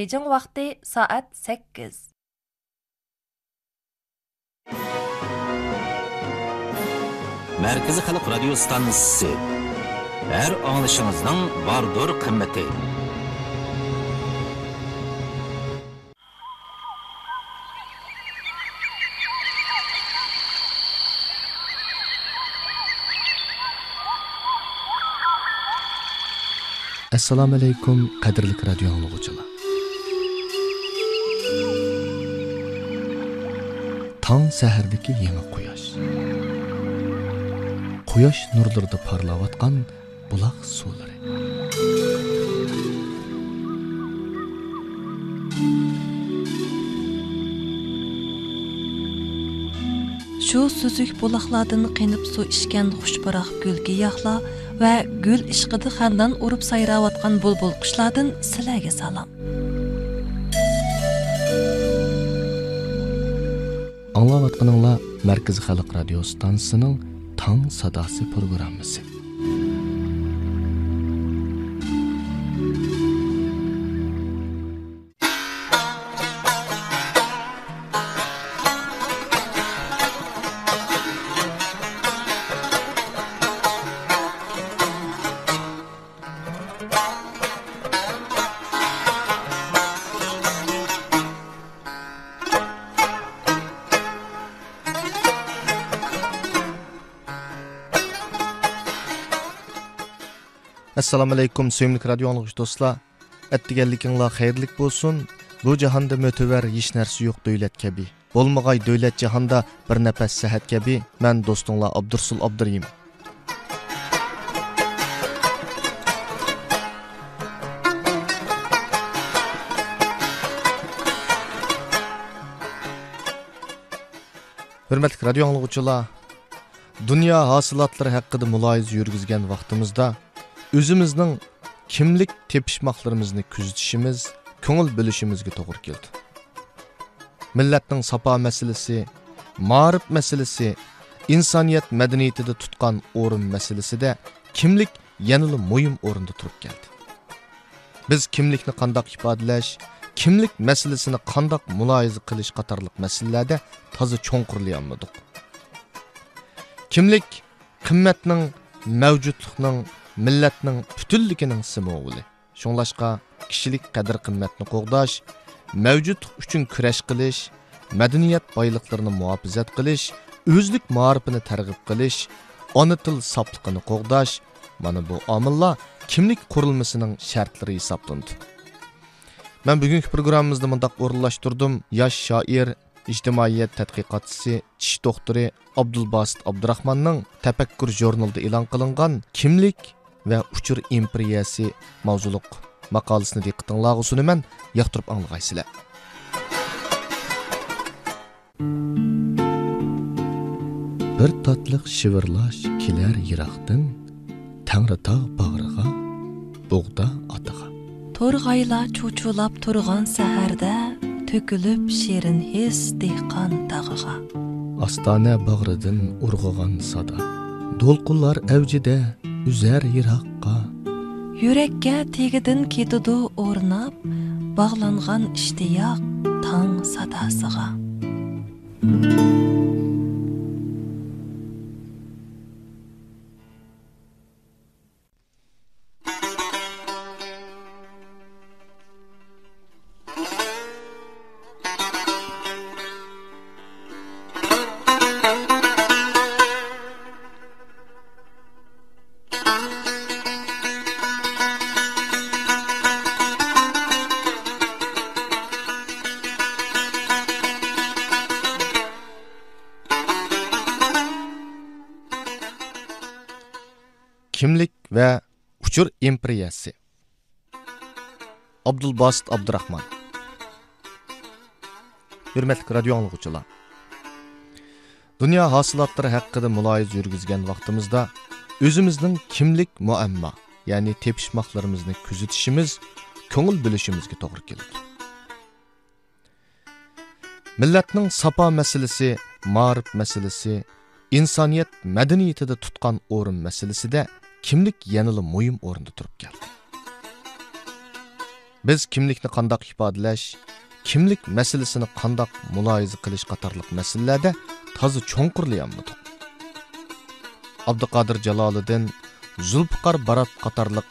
Бейжің вақты саат 8. Мәркізі халық радио станциясы. Әр аңлышыңызның бардыр қымметі. assalomu alaykum qadrli radio anglag'uchilar tong sahardagi yangi quyosh quyosh nurlarida parlayotgan buloq suvlari Şu süzük bulaqlardan qenib su içkən xuşparaq gül giyohlar va gul ishqida xandan urib sayrayotgan bulbul qushlardan sizlarga salom. Anglayotganinglar markaziy xalq радио станциясының tong sadosi programmasi assalomu alaykum suyimli radio do'stlar. Attiganliginglar xayrlik bo'lsin bu jahonda mo'tavar hech narsa yo'q davlat kabi bo'lmag'ay davlat jahonda bir nafas sahat kabi man do'stinglar abdursul abdurim hurmatli radio anglag'uchilar dunyo hosilotlari haqida muloyiza yurgizgan vaqtimizda o'zimizning kimlik tepishmoqlarimizni kuzatishimiz ko'ngil bo'lishimizga to'g'ri keldi. Millatning sapo masalasi ma'rif masalasi insoniyat madaniyatida tutgan o'rin masalasida kimlik yanada muhim o'rinda turib keldi. Biz kimlikni qandoq ifodalash kimlik masalasini qandoq muloyiza qilish qatorliq masalalarda toza cho'nqurlayolmadik kimlik qimmatning mavjudlikning millatning butunligining simvoli shunglashqa kishilik qadr qimmatni qo'g'dash mavjudlik uchun kurash qilish madaniyat boyliqlarini muhofazat qilish o'zlik ma'rifini targ'ib qilish ona til soplig'ini qo'g'dash. Mana bu omillar kimlik qurilmasining shartlari hisoblandi. Man bugungi programmamizni mundoq o'rinlashtirdim. Yosh shoir ijtimoiyat tadqiqotchisi tish doktori abdulbasit abdurahmonning tafakkur jurnalida e'lon qilingan kimlik va uchur imperiyasi mavzuliq maqolasini diqqatinglarga sunaman yoqtirib anglag'aysizlar bir tatliq shivirlash kelar yiroqdan tangritog' bag'riga bug'da otiga Torg'aylar cho'chulab turgan saharda to'kilib shirin his dehqon tag'iga. ostona bag'ridan urg'ag'an sada do'lqinlar avjida үзәр Ираққа. Юрәккә тегідін кетуді орнап, бағланған іштеяқ таң садасыға. Imperiyasi abdulbosit abdurahmon hurmatli radio anglag'uchilar dunyo hosilotlari haqida muloyiz yurgizgan vaqtimizda o'zimizning kimlik muammo ya'ni tepishmoqlarimizni kuzatishimiz ko'ngil bilishimizga to'g'ri keladi millatning sapo masalasi ma'rif masalasi insoniyat madaniyatida tutgan o'rin masalasida kimlik yanili muhim o'rinda turib keldi. Biz kimlikni qandoq ifodalash kimlik masalasini qandoq muloyiza qilish qatorliq masalalarda toza cho'nqurlayolmadik abduqodir jaloliddin zulfiqar barat qatorliq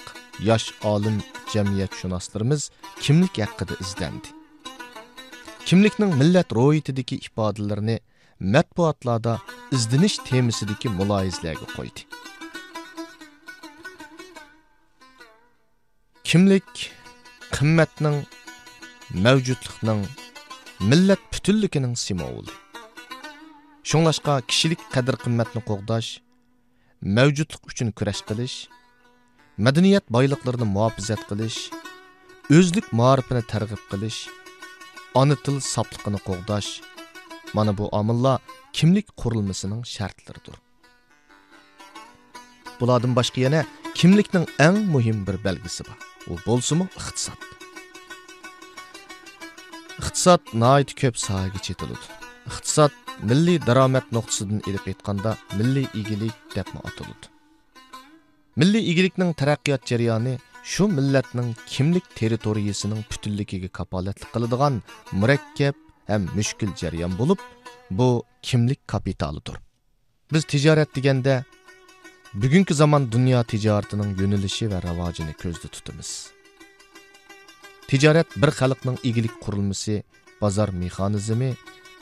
yosh olim jamiyatshunoslarimiz kimlik haqida izlandi. Kimlikning millat ro'yitidagi ifodalarini matbuotlarda izdinish temasidagi muloyizlarga qo'ydi. Kimlik qimmatning mavjudlikning millat butunligining simvoli. Shunglashqa kishilik qadr qimmatni qo'g'dash mavjudlik uchun kurash qilish madaniyat boyliqlarini muhofazat qilish o'zlik ma'rifini targ'ib qilish ona til soplig'ini qo'g'dash. Mana bu omillar kimlik qurilmasining shartlaridir. Bulardan boshqa yana kimlikning eng muhim bir belgisi bor. U bo'lsimi iqtisod iqtisod nihoyat ko'p sohaga chetiladi iqtisod milliy daromad nuqtasidan ilib aytganda milliy egilik deb ataladi milliy egilikning taraqqiyot jarayoni shu millatning kimlik territoriyasining butunligiga kapolatlik qiladigan murakkab ham mushkul jarayon bo'lib bu kimlik kapitalidir biz tijorat deganda bugungi zamon dunyo tijoratining yo'nalishi va rivojini ko'zda tutamiz tijorat bir xalqning egilik qurilmasi bozor mexanizmi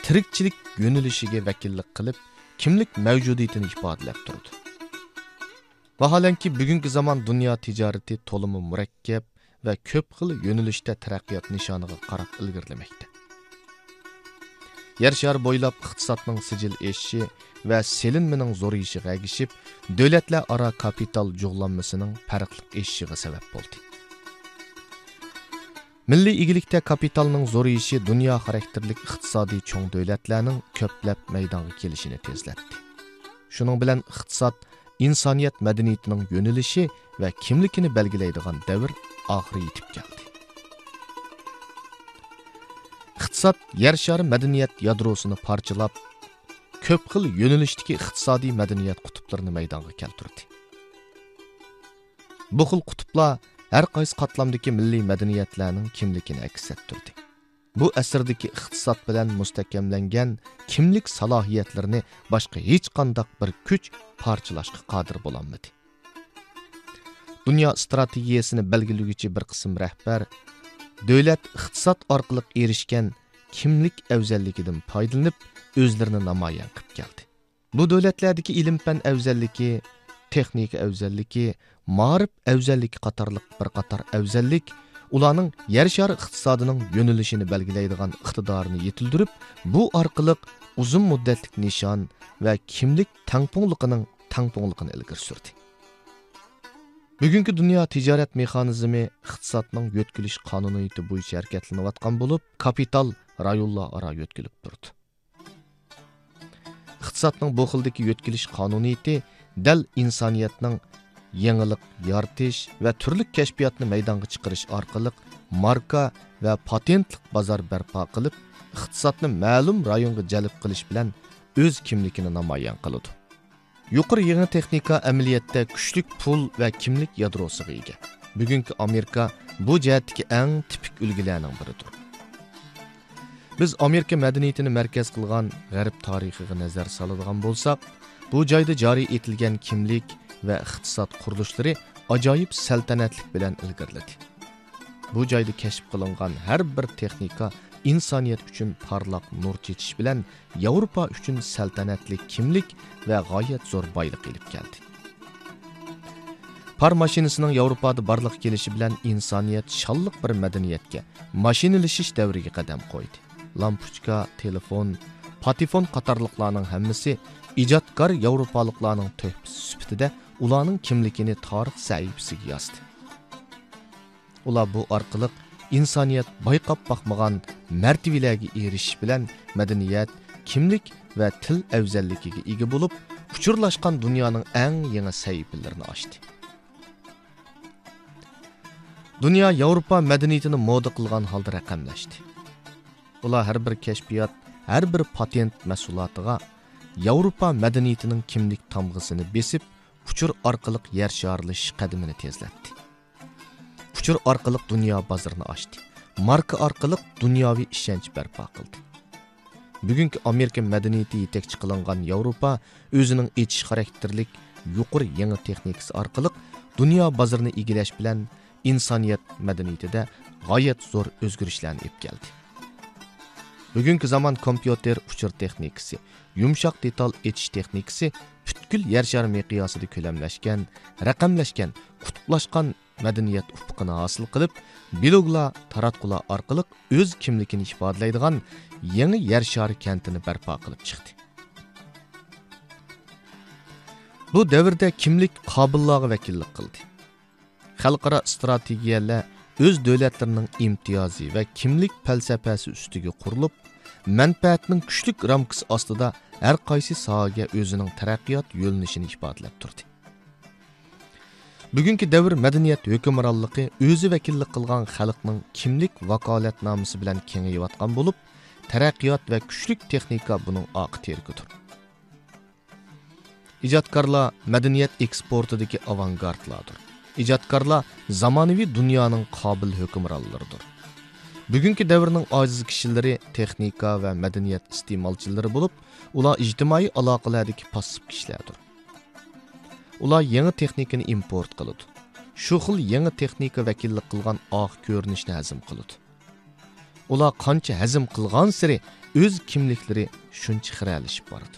tirikchilik yo'nalishiga vakillik qilib kimlik mavjudiyatini ifodalab turdi. Vaholanki bugungi zamon dunyo tijorati to'limi murakkab va ko'p xil yo'nalishda taraqqiyot nishoniga qarab ilgirlamoqda yer shari bo'ylab iqtisodning sijil eshishi va selinmaning zo'rayishiga agishib dövlətlə ara kapital jug'lanmasining farqli eshishiga sabab bo'ldi milliy egilikda kapitalning zo'rayishi dünya xarakterlik iqtisadi cho'ng dövlətlərinin köpləb meydanı kelishini tezlətdi. Şunun bilən iqtisad, insoniyat madaniyatining yo'nalishi va kimligini belgilaydigan davr oxiri yetib keldi iqtisod yer shari madaniyat yadrosini parchalab ko'p xil yo'nalishdagi iqtisodiy madaniyat qutblarini maydonga keltirdi. Bu xil qutblar har qaysi qatlamdagi milliy madaniyatlarning kimligini aks ettirdi. Bu asrdagi iqtisod bilan mustahkamlangan kimlik salohiyatlarini boshqa hech qandoq bir kuch parchalashga qodir bo'lolmadi. Dunyo strategiyasini belgilaguvchi bir qism rahbar davlat iqtisod orqali erishgan kimlik afzalligidan foydalanib o'zlarini namoyon qilib keldi bu davlatlardagi ilm fan afzalligi texnika afzalligi ma'rif afzalligi qatorliq bir qator afzallik ularning yer shari iqtisodining yo'nalishini belgilaydigan iqtidorini yetildirib bu orqali uzun muddatlik nishon va kimlik tangpungliqining tangpungliqini ilgari surdi bugungi dunyo tijorat mexanizmi iqtisodning yo'tkilish qonuniyati bo'yicha harakatlanayotgan bo'lib kapital rayonlar aro yo'tkilib turdi iqtisodning bu xildagi yo'tkilish qonuniyati dal insoniyatning yangilik yoritish va turli kashfiyotni maydonga chiqarish orqali marka va patentlik bozor barpo qilib iqtisodni ma'lum rayonga jalb qilish bilan o'z kimligini namoyon qiladi. Yuqori yangi texnika amaliyotda kuchlik pul va kimlik yadrosiga ega. Bugungi amerika bu jihatdagi eng tipik ulgilarning biridir. Biz amerika madaniyatini markaz qilgan g'arb tarixiga nazar soladigan bo'lsak bu joyda joriy etilgan kimlik va iqtisod qurilishlari ajoyib saltanatlik bilan ilgariladi bu joyda kashf qilingan har bir texnika insoniyat uchun porloq nur chechish bilan yevropa uchun saltanatli kimlik va g'oyat zo'r boylik ilib keldi. Par mashinasining yevropada barliq kelishi bilan insoniyat shonliq bir madaniyatga mashinalashish davriga qadam qo'ydi. Lampuchka telefon patifon qatorliqlarning hammasi ijodkor yevropaliklarning tuhfasi sifatida ularning kimligini tarix sahifasiga yozdi. Ular bu orqali insoniyat bayqab boqmagan martabalarga erishish bilan madaniyat kimlik va til afzalligiga ega bo'lib uchurlashgan dunyoning eng yangi sahifalarini ochdi. Dunyo yevropa madaniyatini moda qilgan holda raqamlashdi. Ular har bir kashfiyot har bir patent mahsulotiga yevropa madaniyatining kimlik tamg'isini besib uchur orqali yer shorilish qadamini tezlatdi. Uchur orqali dunyo bozorini ochdi. Marka orqali dunyoviy ishonch barpo qildi. Bugungi amerika madaniyati yetakchi qilingan yevropa o'zining echish xarakterlik yuqori yangi texnikasi orqali dunyo bozorini egallash bilan insoniyat madaniyatida g'oyat zo'r o'zgarishlarni olib keldi bugungi zamon kompyuter uchur texnikasi yumshoq detal etish texnikasi butkul yer shari miqyosida ko'lamlashgan raqamlashgan qutublashgan madaniyat ufqini hosil qilib bloglar taratqular orqali o'z kimligini ifodalaydigan yangi yer shari kantini barpo qilib chiqdi. Bu davrda kimlik qobillarga vakillik qildi. Xalqaro strategiyalar o'z davlatlarining imtiyozi va kimlik falsafasi ustiga qurilib manfaatning kuchlik ramkasi ostida har qaysi sohaga o'zining taraqqiyot yo'linishini ifodalab turdi. Bugungi davr madaniyat hukmronligi o'zi vakillik qilgan xalqning kimlik vakolatnomasi bilan kengayayotgan bo'lib taraqqiyot va kuchlik texnika buning oq tergidir ijodkorlar madaniyat eksportidagi avangardlardir ijodkorlar zamonaviy dunyoning qobil hukmronlaridir. Bugungi davrning ojiz kishilari texnika va madaniyat iste'molchilari bo'lib ular ijtimoiy aloqalardagi passiv kishilardir. Ular yangi texnikani import qiladi. Shu xil yangi texnika vakillik qilgan oq ko'rinishni hazm qiladi. Ular qancha hazm qilgan siri o'z kimliklari shuncha xiralashib boradi.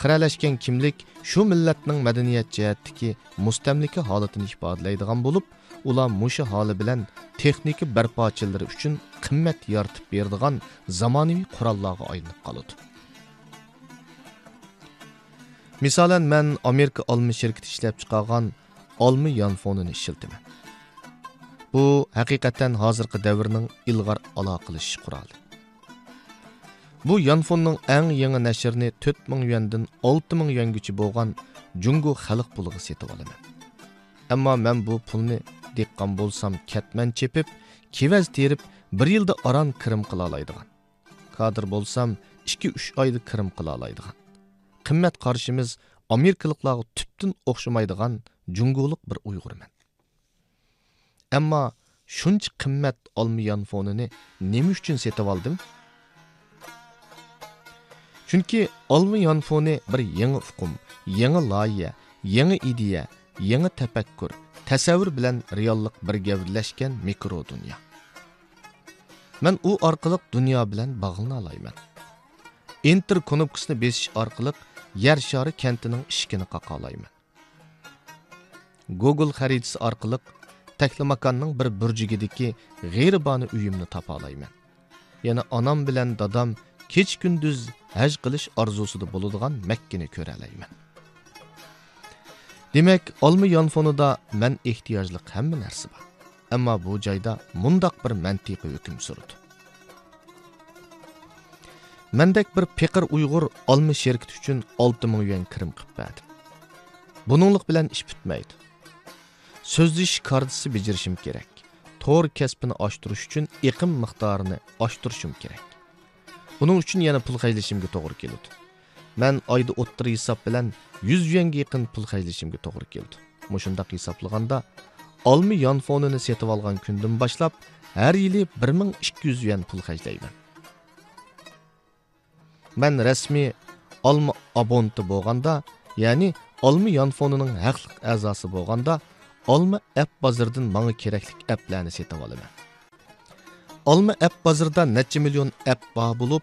Xiralashgan kimlik shu millatning madaniyat jihatdagi mustamlika holatini ifodalaydigan bo'lib ular mushu holi bilan texnika barpochilari uchun qimmat yoritib beradigan zamonaviy qurollarga aylanib qoladi. Misolan man amerika olma shirkati ishlab chiqargan olma yonfonini ishiltaman. Bu haqiqatan hozirgi davrning ilg'or aloqalash quroli. Bu yonfonning eng yangi nashrini 4000 yuandan 6000 yuangacha bo'lgan jungo xalq puliga setib olaman. Ammo men bu pulni deqqan bo'lsam katman chepib kevaz terib bir yilda aron kirim qila oladigan kadr bo'lsam 2-3 oyda kirim qila oladigan qimmat qarshimiz amerikaliklarga tubdan o'xshamaydigan jungolik bir uyg'urman ammo shuncha qimmat olma yonfonini nima uchun setib oldim chunki olma yonfoni bir yangi uqum yangi loyiha yangi ideya yangi tafakkur tasavvur bilan reallik birga mikro dunyo man u orqali dunyo bilan bog'lana olayman. Enter knopkasini besish orqali yer shari kantining ishkini qaqa olayman. Google xaritasi orqali taklamakonning bir burjigidagi g'eyriboni uyimni topa olayman. Yana onam bilan dadam kech kunduz haj qilish orzusida bo'ladigan makkani ko'ra olayman. Demak olma yonfonida man ehtiyojliq hamma narsa bor. Ammo bu joyda mundoq bir mantiqiy hukm surdi mandek bir piqir uyg'ur olma sherkit uchun olti ming yuan kirim qilib berdi. Buninglik bilan ish bitmaydi. So'zlish kardisi bijirishim kerak. To'r kasbini oshtirish uchun iqim miqdorini oshtirishim kerak. Buning uchun yana pul haydashimga to'g'ri keladi. Мен айда оттыр hisob bilan yuz yuanga yaqin pul haydashimga to'g'ri keldi mushundoq ҳисоблаганда olma yonfonini setib olgan kundan boshlab har yili bir ming ikki пул yuan Мен hajlayman man бўлганда, яъни abonti bo'lganda ya'ni olma yonfonining haqliq a'zosi bo'lganda olma app bozoridan manga kerakli applarni setib olaman olma app bozorida necha million app bor bo'lib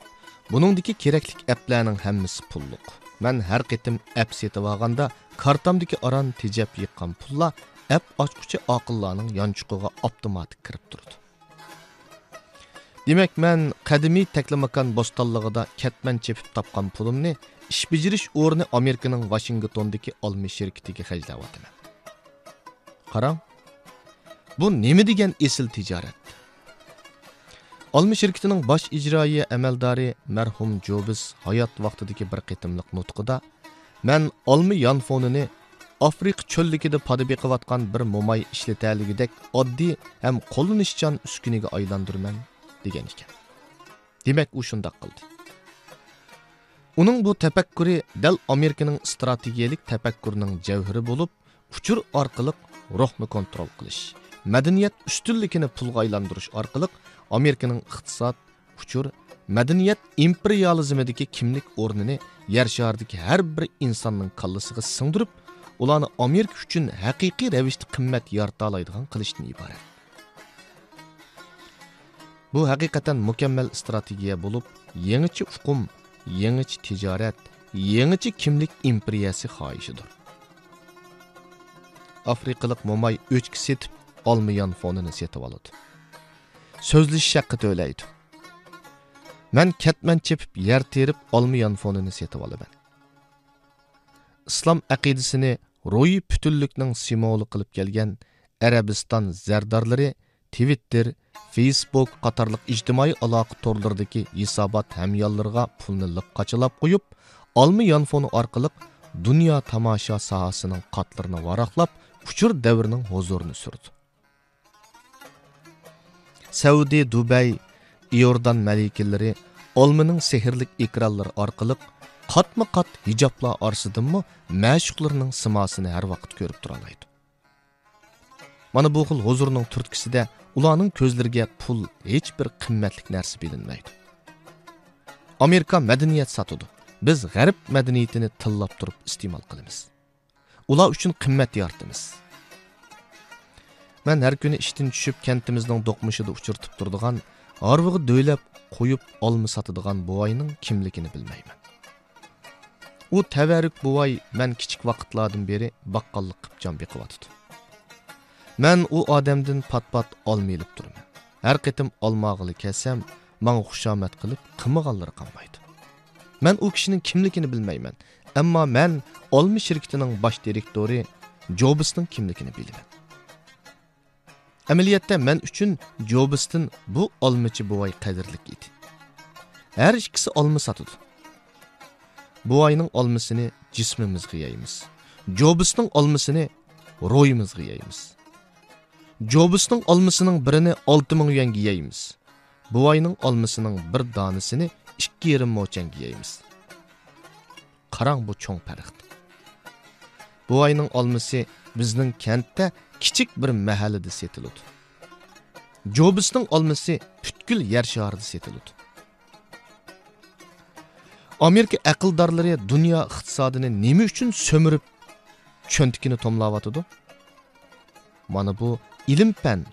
buningdagi keraklik applarning hammasi pulliq. Men har qitim app setib olganda kartamdagi aron tejab yiqqan pullar app ochquchi oqillarning yonchuqiga avtomatik kirib turdi. Demak men qadimiy taklamakon bo'stonlig'ida katman chepib topgan pulimni ish bajarish o'rni amerikaning Washingtondagi olma shirkatiga hajlayapman qarang bu nima degan esil tijorat olma shirkitining bosh ijroiya amaldori marhum jobis hayot vaqtidagi bir qitimliq nutqida man olma yonfonini afrika cho'lligida poda beqiyotgan bir mo'may ishlataligidek oddiy ham qo'llanishchan uskunaga aylandirman degan ekan. Demak u shundoq qildi. Uning bu tafakkuri dal amerikaning strategiyalik tafakkurining javhiri bo'lib uchur orqali ruhni kontrol qilish madaniyat ustunligini pulga aylantirish orqali amerikaning iqtisod uchur madaniyat imperializmidagi kimlik o'rnini yer sharidagi har bir insonning kallasiga singdirib ularni amerika uchun haqiqiy ravishda qimmat yarata oladigan qilishdan iborat. Bu haqiqatan mukammal strategiya bo'lib yangicha uqum yangicha tijorat yangicha kimlik imperiyasi xohishidir. Afrikalik mo'may o'chki setib olmayan fonini setib oladi. So'zlashish haqi to'laydi man katman chepib yer terib olmayan fonini setib olaman islom aqidasini ro'yi butunlikning simvoli qilib kelgan arabiston zardorlari twitter facebook qatorliq ijtimoiy aloqa to'rlaridagi hisobot hamyonlarga pulni liqqachilab qo'yib olma yonfoni orqali dunyo tomosha sohasining qatlarini varaqlab uchur davrining huzurini surdi. Сәуди, Дубай, Иордан iordan олмының olmaning sehrlik ekranlari orqali qatma qat арсыдымы orasidanmi ma'shuqlarning simosini har vaqt ko'rib turalaydi mana bu xil huzurning turtkisida ularning ko'zlariga pul hech bir qimmatli narsa bilinmaydi. Amerika madaniyat sotadi biz g'arb madaniyatini tillab turib iste'mol qilamiz. Ular uchun qimmat yoritamiz Мен әр күні іштен түшіп кентіміздің доқмышыды ұшыртып тұрдыған, арвығы дөйләп, қойып алмы сатыдыған бұайның кімлікіні білмеймін. о тәвәрік бұай мен кичік вақытладың бері баққаллық қып жан бекіп атыды. Мен о адамдың пат-пат алмайлып тұрмын. Әр қетім алмағылы кәсем, маң құшамет қылып, қымығалары қанбайды. Мен о кішінің кімлікіні білмеймін, әмма мен олмы шіркетінің бас директори Джобстың кімлікіні білемін. Bilaman amaliyotda man uchun jobistin bu olmachi buvay qadrlik edi. Har ikkisi olma sotadi. Buvayning olmasini jismimizga yeymiz. Jobisning olmasini ro'yimizga yeymiz. Jobisning olmasining birini olti ming yuanga yeymiz. Buvayning olmasining bir donasini ikki yarim mo'changa yeymiz. Qarang bu cho'ng farqdi buvayning olmasi bizning kentda kichik bir mahallada setiludi. Jobisning olmasi butkul yer sharida setiludi. Amerika aqldorlari dunyo iqtisodini nima uchun so'mirib cho'ntikini tomlayotidi? Mana bu ilm fan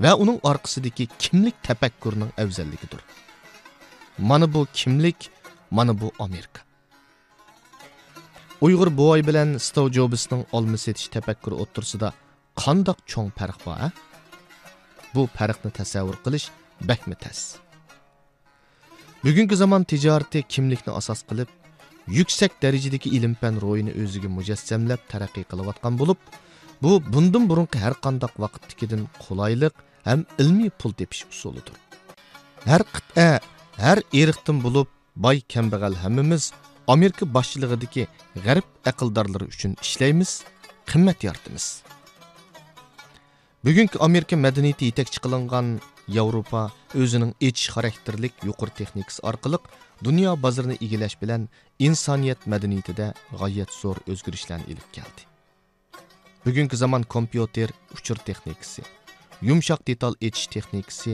va uning orqasidagi kimlik tafakkurining afzalligidir. Mana bu kimlik mana bu amerika. Uyg'ur buvoy bilan stov jobisning olma setish tafakkuri o'tirsida qandoq cho'ng farq bor a bu farqni tasavvur qilish bakmi tas bugungi zamon tijorati kimlikni asos qilib yuksak darajadagi ilm fan ro'yini o'ziga mujassamlab taraqqiy qilayotgan bo'lib bu bundan burunqi har qandoq vaqtnikidan qulaylik ham ilmiy pul tepish usulidir har qit'a har eriqdan bo'lib boy kambag'al hammamiz amerika boshchiligidagi g'arb aqldorlari uchun ishlaymiz qimmat yoritamiz bugungi amerika madaniyati yetakchi qilingan yevropa o'zining echish xarakterlik yuqori texnikasi orqali dunyo bozorini egallash bilan insoniyat madaniyatida g'oyat zo'r o'zgarishlarni еліп keldi. Bugungi zamon kompyuter uchur texnikasi yumshoq detal etish texnikasi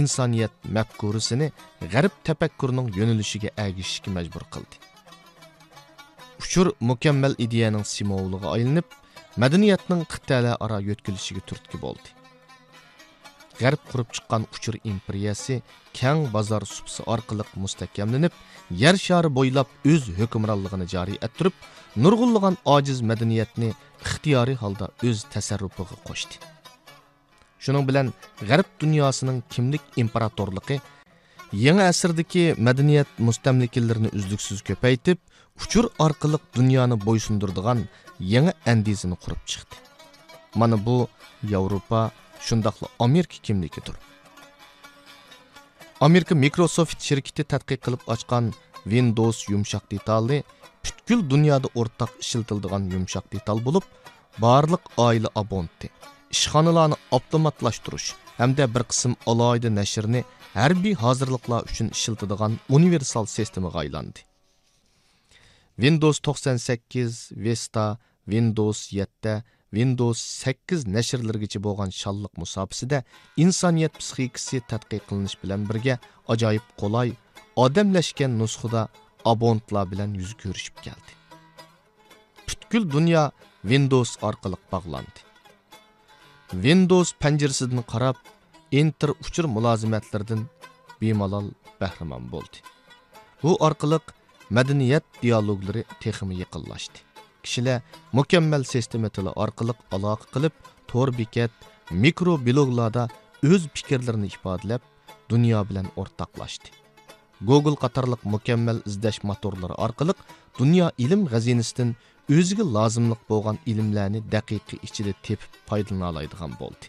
insoniyat mafkurasini g'arb tafakkurining yo'nalishiga agishishga majbur qildi. Uchur mukammal ideyaning simovliga aylanib madaniyatning qit'alar aro yo'tkilishiga turtki bo'ldi. G'arb qurib chiqqan uchur imperiyasi kang bozor supsi orqali mustahkamlanib yer shari bo'ylab o'z hukmronligini joriy ettirib nurg'unlagan ojiz madaniyatni ixtiyoriy holda o'z tasarrufiga qo'shdi. Shuning bilan g'arb dunyosining kimlik imperatorligi yangi asrdagi madaniyat mustamlikallarini uzluksiz ko'paytib uchur orqali dunyoni bo'ysundirdigan yangi andizini qurib chiqdi mana bu yevropa shundoqla amerika kimligidir amerika microsoft shirkiti tadqiq qilib ochgan windows yumshoq detali butkul dunyoda o'rtaq ishlatiladigan yumshoq detal bo'lib barliq oila abonti ishxonalarni avtomatlashtirish hamda bir qism alohida nashrni harbiy hozirliqlar uchun ishlatadigan universal sistemaga aylandi windows 98 vista windows 7 Windows 8 nashrlarigacha bo'lgan shalliq musofasida insoniyat psixikasi tadqiq qilinish bilan birga ajoyib qulay odamlashgan nusxada abontlar bilan yuz ko'rishib keldi. Butkul dunyo Windows orqali bog'landi. Windows panjirasidan qarab enter uchur mulozimatlardan bemalol bahramon bo'ldi. Bu orqali madaniyat dialoglari texmi yaqinlashdi. Kishilar mukammal sistema tili orqali aloqa qilib to'r bekat mikro bloglarda o'z fikrlarini ifodalab dunyo bilan o'rtoqlashdi. Google qatorliq mukammal izlash motorlari orqali dunyo ilm g'azinasidan o'ziga lozimliq bo'lgan ilmlarni daqiqa ichida tepib foydalana oladigan bo'ldi.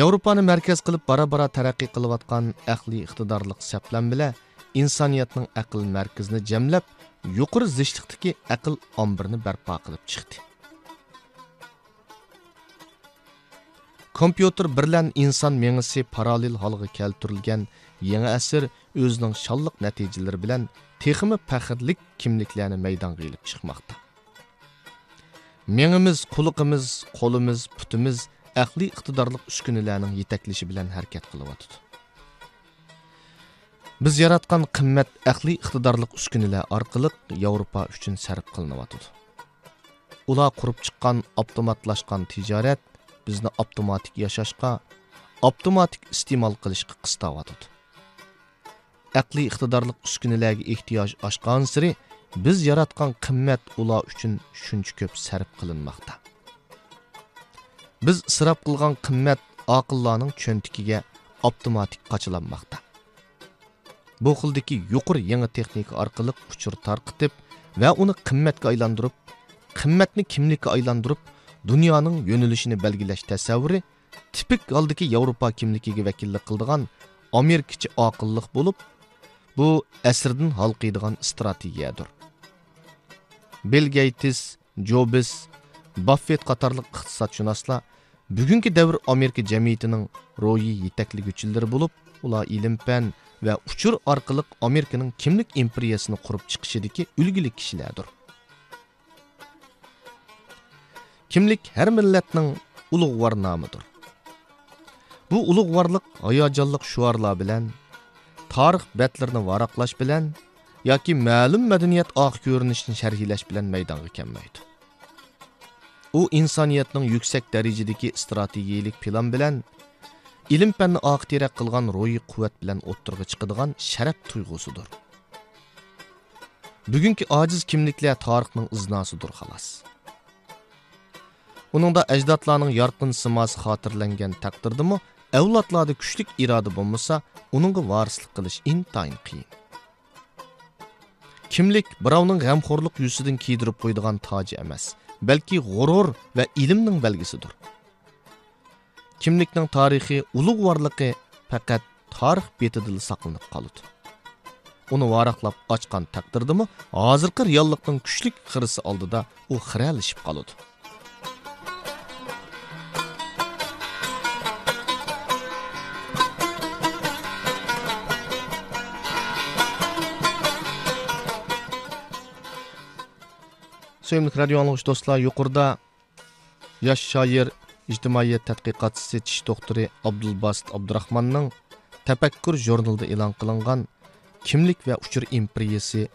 Yevropani markaz qilib bora bora taraqqiy qilayotgan aqliy iqtidorliq saplan bilan insoniyatning aql markazini jamlab yuqori zishliqdagi aql ombirini barpo qilib chiqdi. Kompyuter bilan inson mengisi parallel holga keltirilgan yangi asr o'zining shonliq natijalari bilan texmi faxrlik kimliklarni maydonga ilib chiqmoqda. Mengimiz quliqimiz qo'limiz putimiz aqliy iqtidorli uskunalarning yetaklashi bilan harakat qilyotdi biz yaratgan qimmat aqliy iqtidorli uskunalar orqali yevropa uchun sarf qilinyotidi ular qurib chiqqan avtomatlashgan tijorat bizni avtomatik yashashga avtomatik iste'mol qilishga qistayotidi aqliy iqtidorli uskunalarga ehtiyoj oshgan siri biz yaratgan qimmat ular uchun shuncha ko'p sarf qilinmoqda. Biz isrof qilgan qimmat oqillarning cho'ntikiga avtomatik qochilanmoqda. Bu xildagi yuqori yangi texnika orqali uchur tarqitib va uni qimmatga aylantirib qimmatni kimlikka aylantirib dunyoning yo'nalishini belgilash tasavvuri tipik holdagi yevropa kimligiga vakillik qildigan amerikacha oqillik bo'lib bu asrdan halqiydigan strategiyadir. Bill geytis jobis baffet qatorliq iqtisodshunoslar bugungi davr amerika jamiyatining ro'yi yetakliguvchilari bo'lib ular ilm fan va uchur orqali amerikaning kimlik imperiyasini qurib chiqishidagi ulgili kishilardir. Kimlik har millatning ulug'vor nomidir. Bu ulug'vorlik hayajonliq shuarlar bilan tarix batlarini varaqlash bilan yoki ma'lum madaniyat oq ko'rinishini sharhlash bilan maydonga kelmaydi. U insoniyatning yuksak darajadagi strategiyalik plan bilan ilm fanni oqterak qilgan ro'yi quvvat bilan o'ttirg'i chiqadigan sharaf tuyg'usidir. Bugungi ojiz kimliklar tarixning iznosidir xolos uningda ajdodlarning yorqin simosi xotirlangan taqdirdimi avlodlarda kuchlik iroda bo'lmasa uningga varislik qilish intayin qiyin. Kimlik birovning g'amxo'rlik yuzidan kiydirib qo'ydigan toji emas balki g'urur va ilmning belgisidir. Kimlikning tarixi ulug'vorligi faqat tarix betidil saqlanib qoladi uni varaqlab ochgan taqdirdimi hozirgi reallikning kuchlik xirisi oldida u xiralishib qoladi Söyümlük radio dostlar, yuqorida yosh shoir, ijtimoiyat tadqiqotchisi tish doktori Abdulbasit Abdurahmonning Tafakkur jurnalida e'lon qilingan kimlik va uchur imperiyasi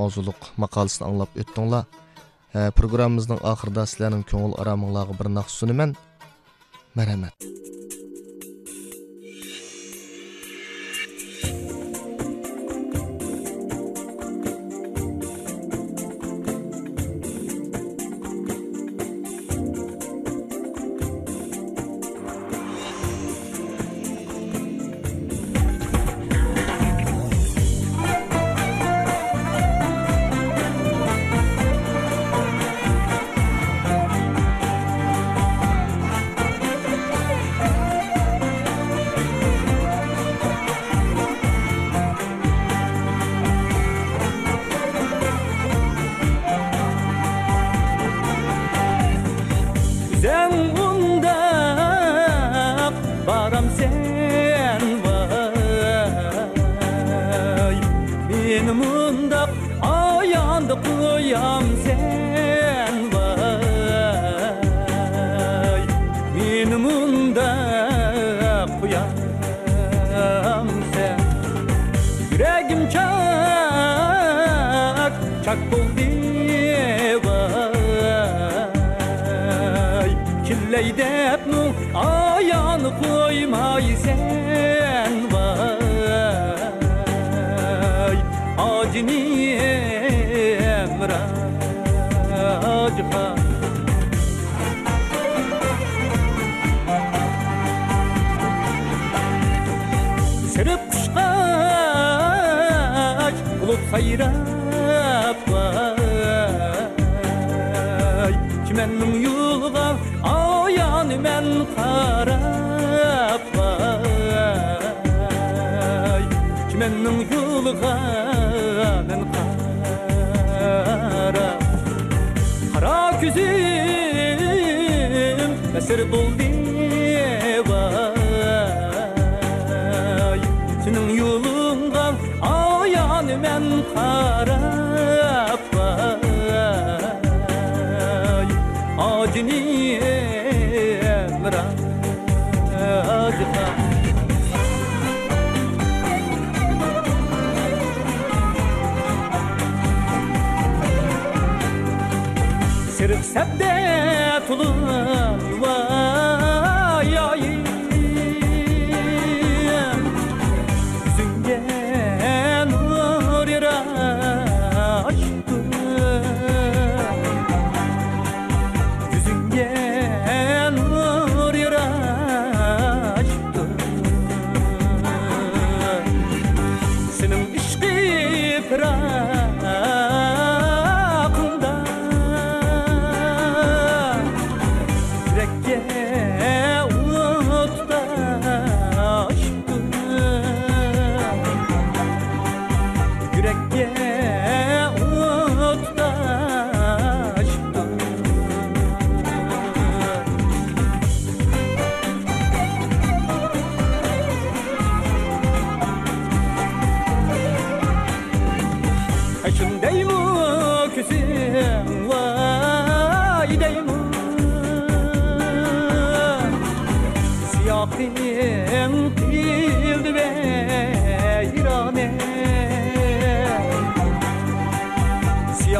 mavzuliq maqolasini anglab o'tdinglar. Programmamizning oxirida sizlarning ko'ngil arominglarga bir naqsh sunaman. Marhamat. сен ұндап барам сен бай мен мұндап аянды қоям сен hayra bay Kimenim yulga ayan men qarab bay Kimenim yulga men qarab Qara küzüm əsir buldi bay Senin yul qarab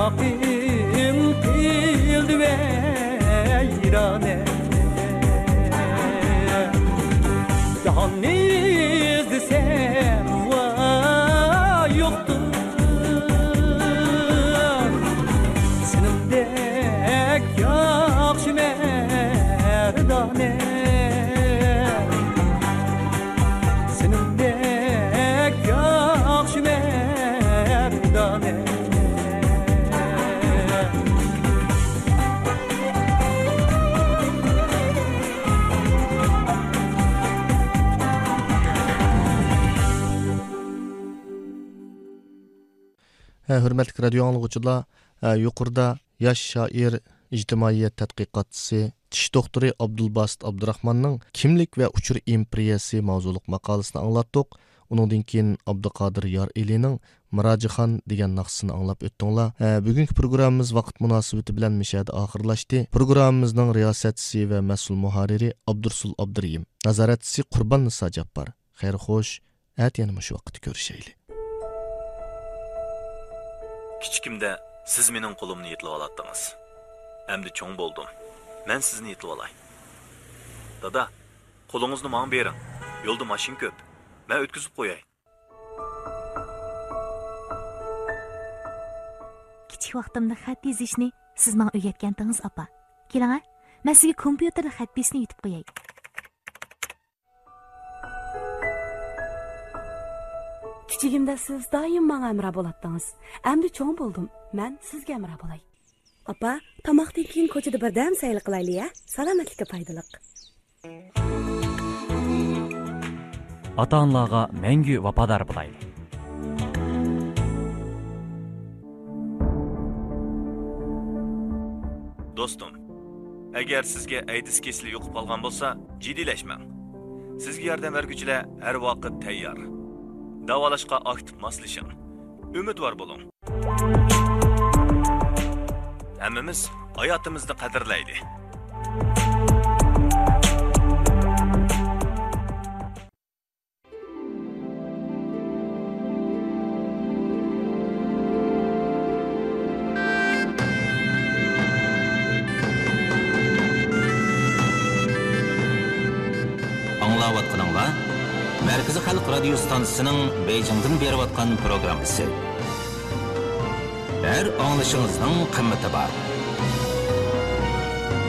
Rabbim kıldı veyrane Yahan neydi hurmatli radio anglag'uchilar e, yuqorida yosh shoir ijtimoiyat tadqiqotchisi tish doktori abdulbasit abdurahmonning kimlik va uchur imperiyasi mavzuliq maqolasini anglatdik undan keyin abduqodir yor elining mirojixon degan naqsini anglab o'tdinglar. E, bugungi programmamiz vaqt munosabati bilan mishada oxirlashdi. Programmamizning riyosatchisi va mas'ul muharriri abdursul abduriyim nazoratchisi qurbon niso jabbor. Xayr xo'sh at yana shu vaqtda ko'rishaylik. Kichikimda siz mening qo'limni yetib olatdingiz endi cho'ng bo'ldim. Men sizni yetib olay. Dada qo'lingizni menga bering. Yo'lda mashin ko'p. Man o'tkazib qo'yay. Kichik vaqtimda xat yozishni siz menga o'rgatgandingiz opa. Keling a man sizga kompyuterda xat yozishni yutib qo'yay. Kichigimda siz doim manga amra bo'latdingiz endi cho'ng bo'ldim. Man sizga amra bo'lay. Opa tomoqdan keyin ko'chada birdam sayl qilaylik a salomatlikka foydaliq. Ата аналарга мәңгі вападар болайлы do'stim agar sizga aydis kesili yuqib qolgan bo'lsa jiddiylashmang sizga yordam berguvchilar har vaqt tayyor davolashga aktiv moslashing umidvor bo'ling. Hammamiz hayotimizni qadrlaydi. Merkezi Halk Radio stansiyasining Beijingdan berib atgan programmasi. Her anglışınızның kıymeti var.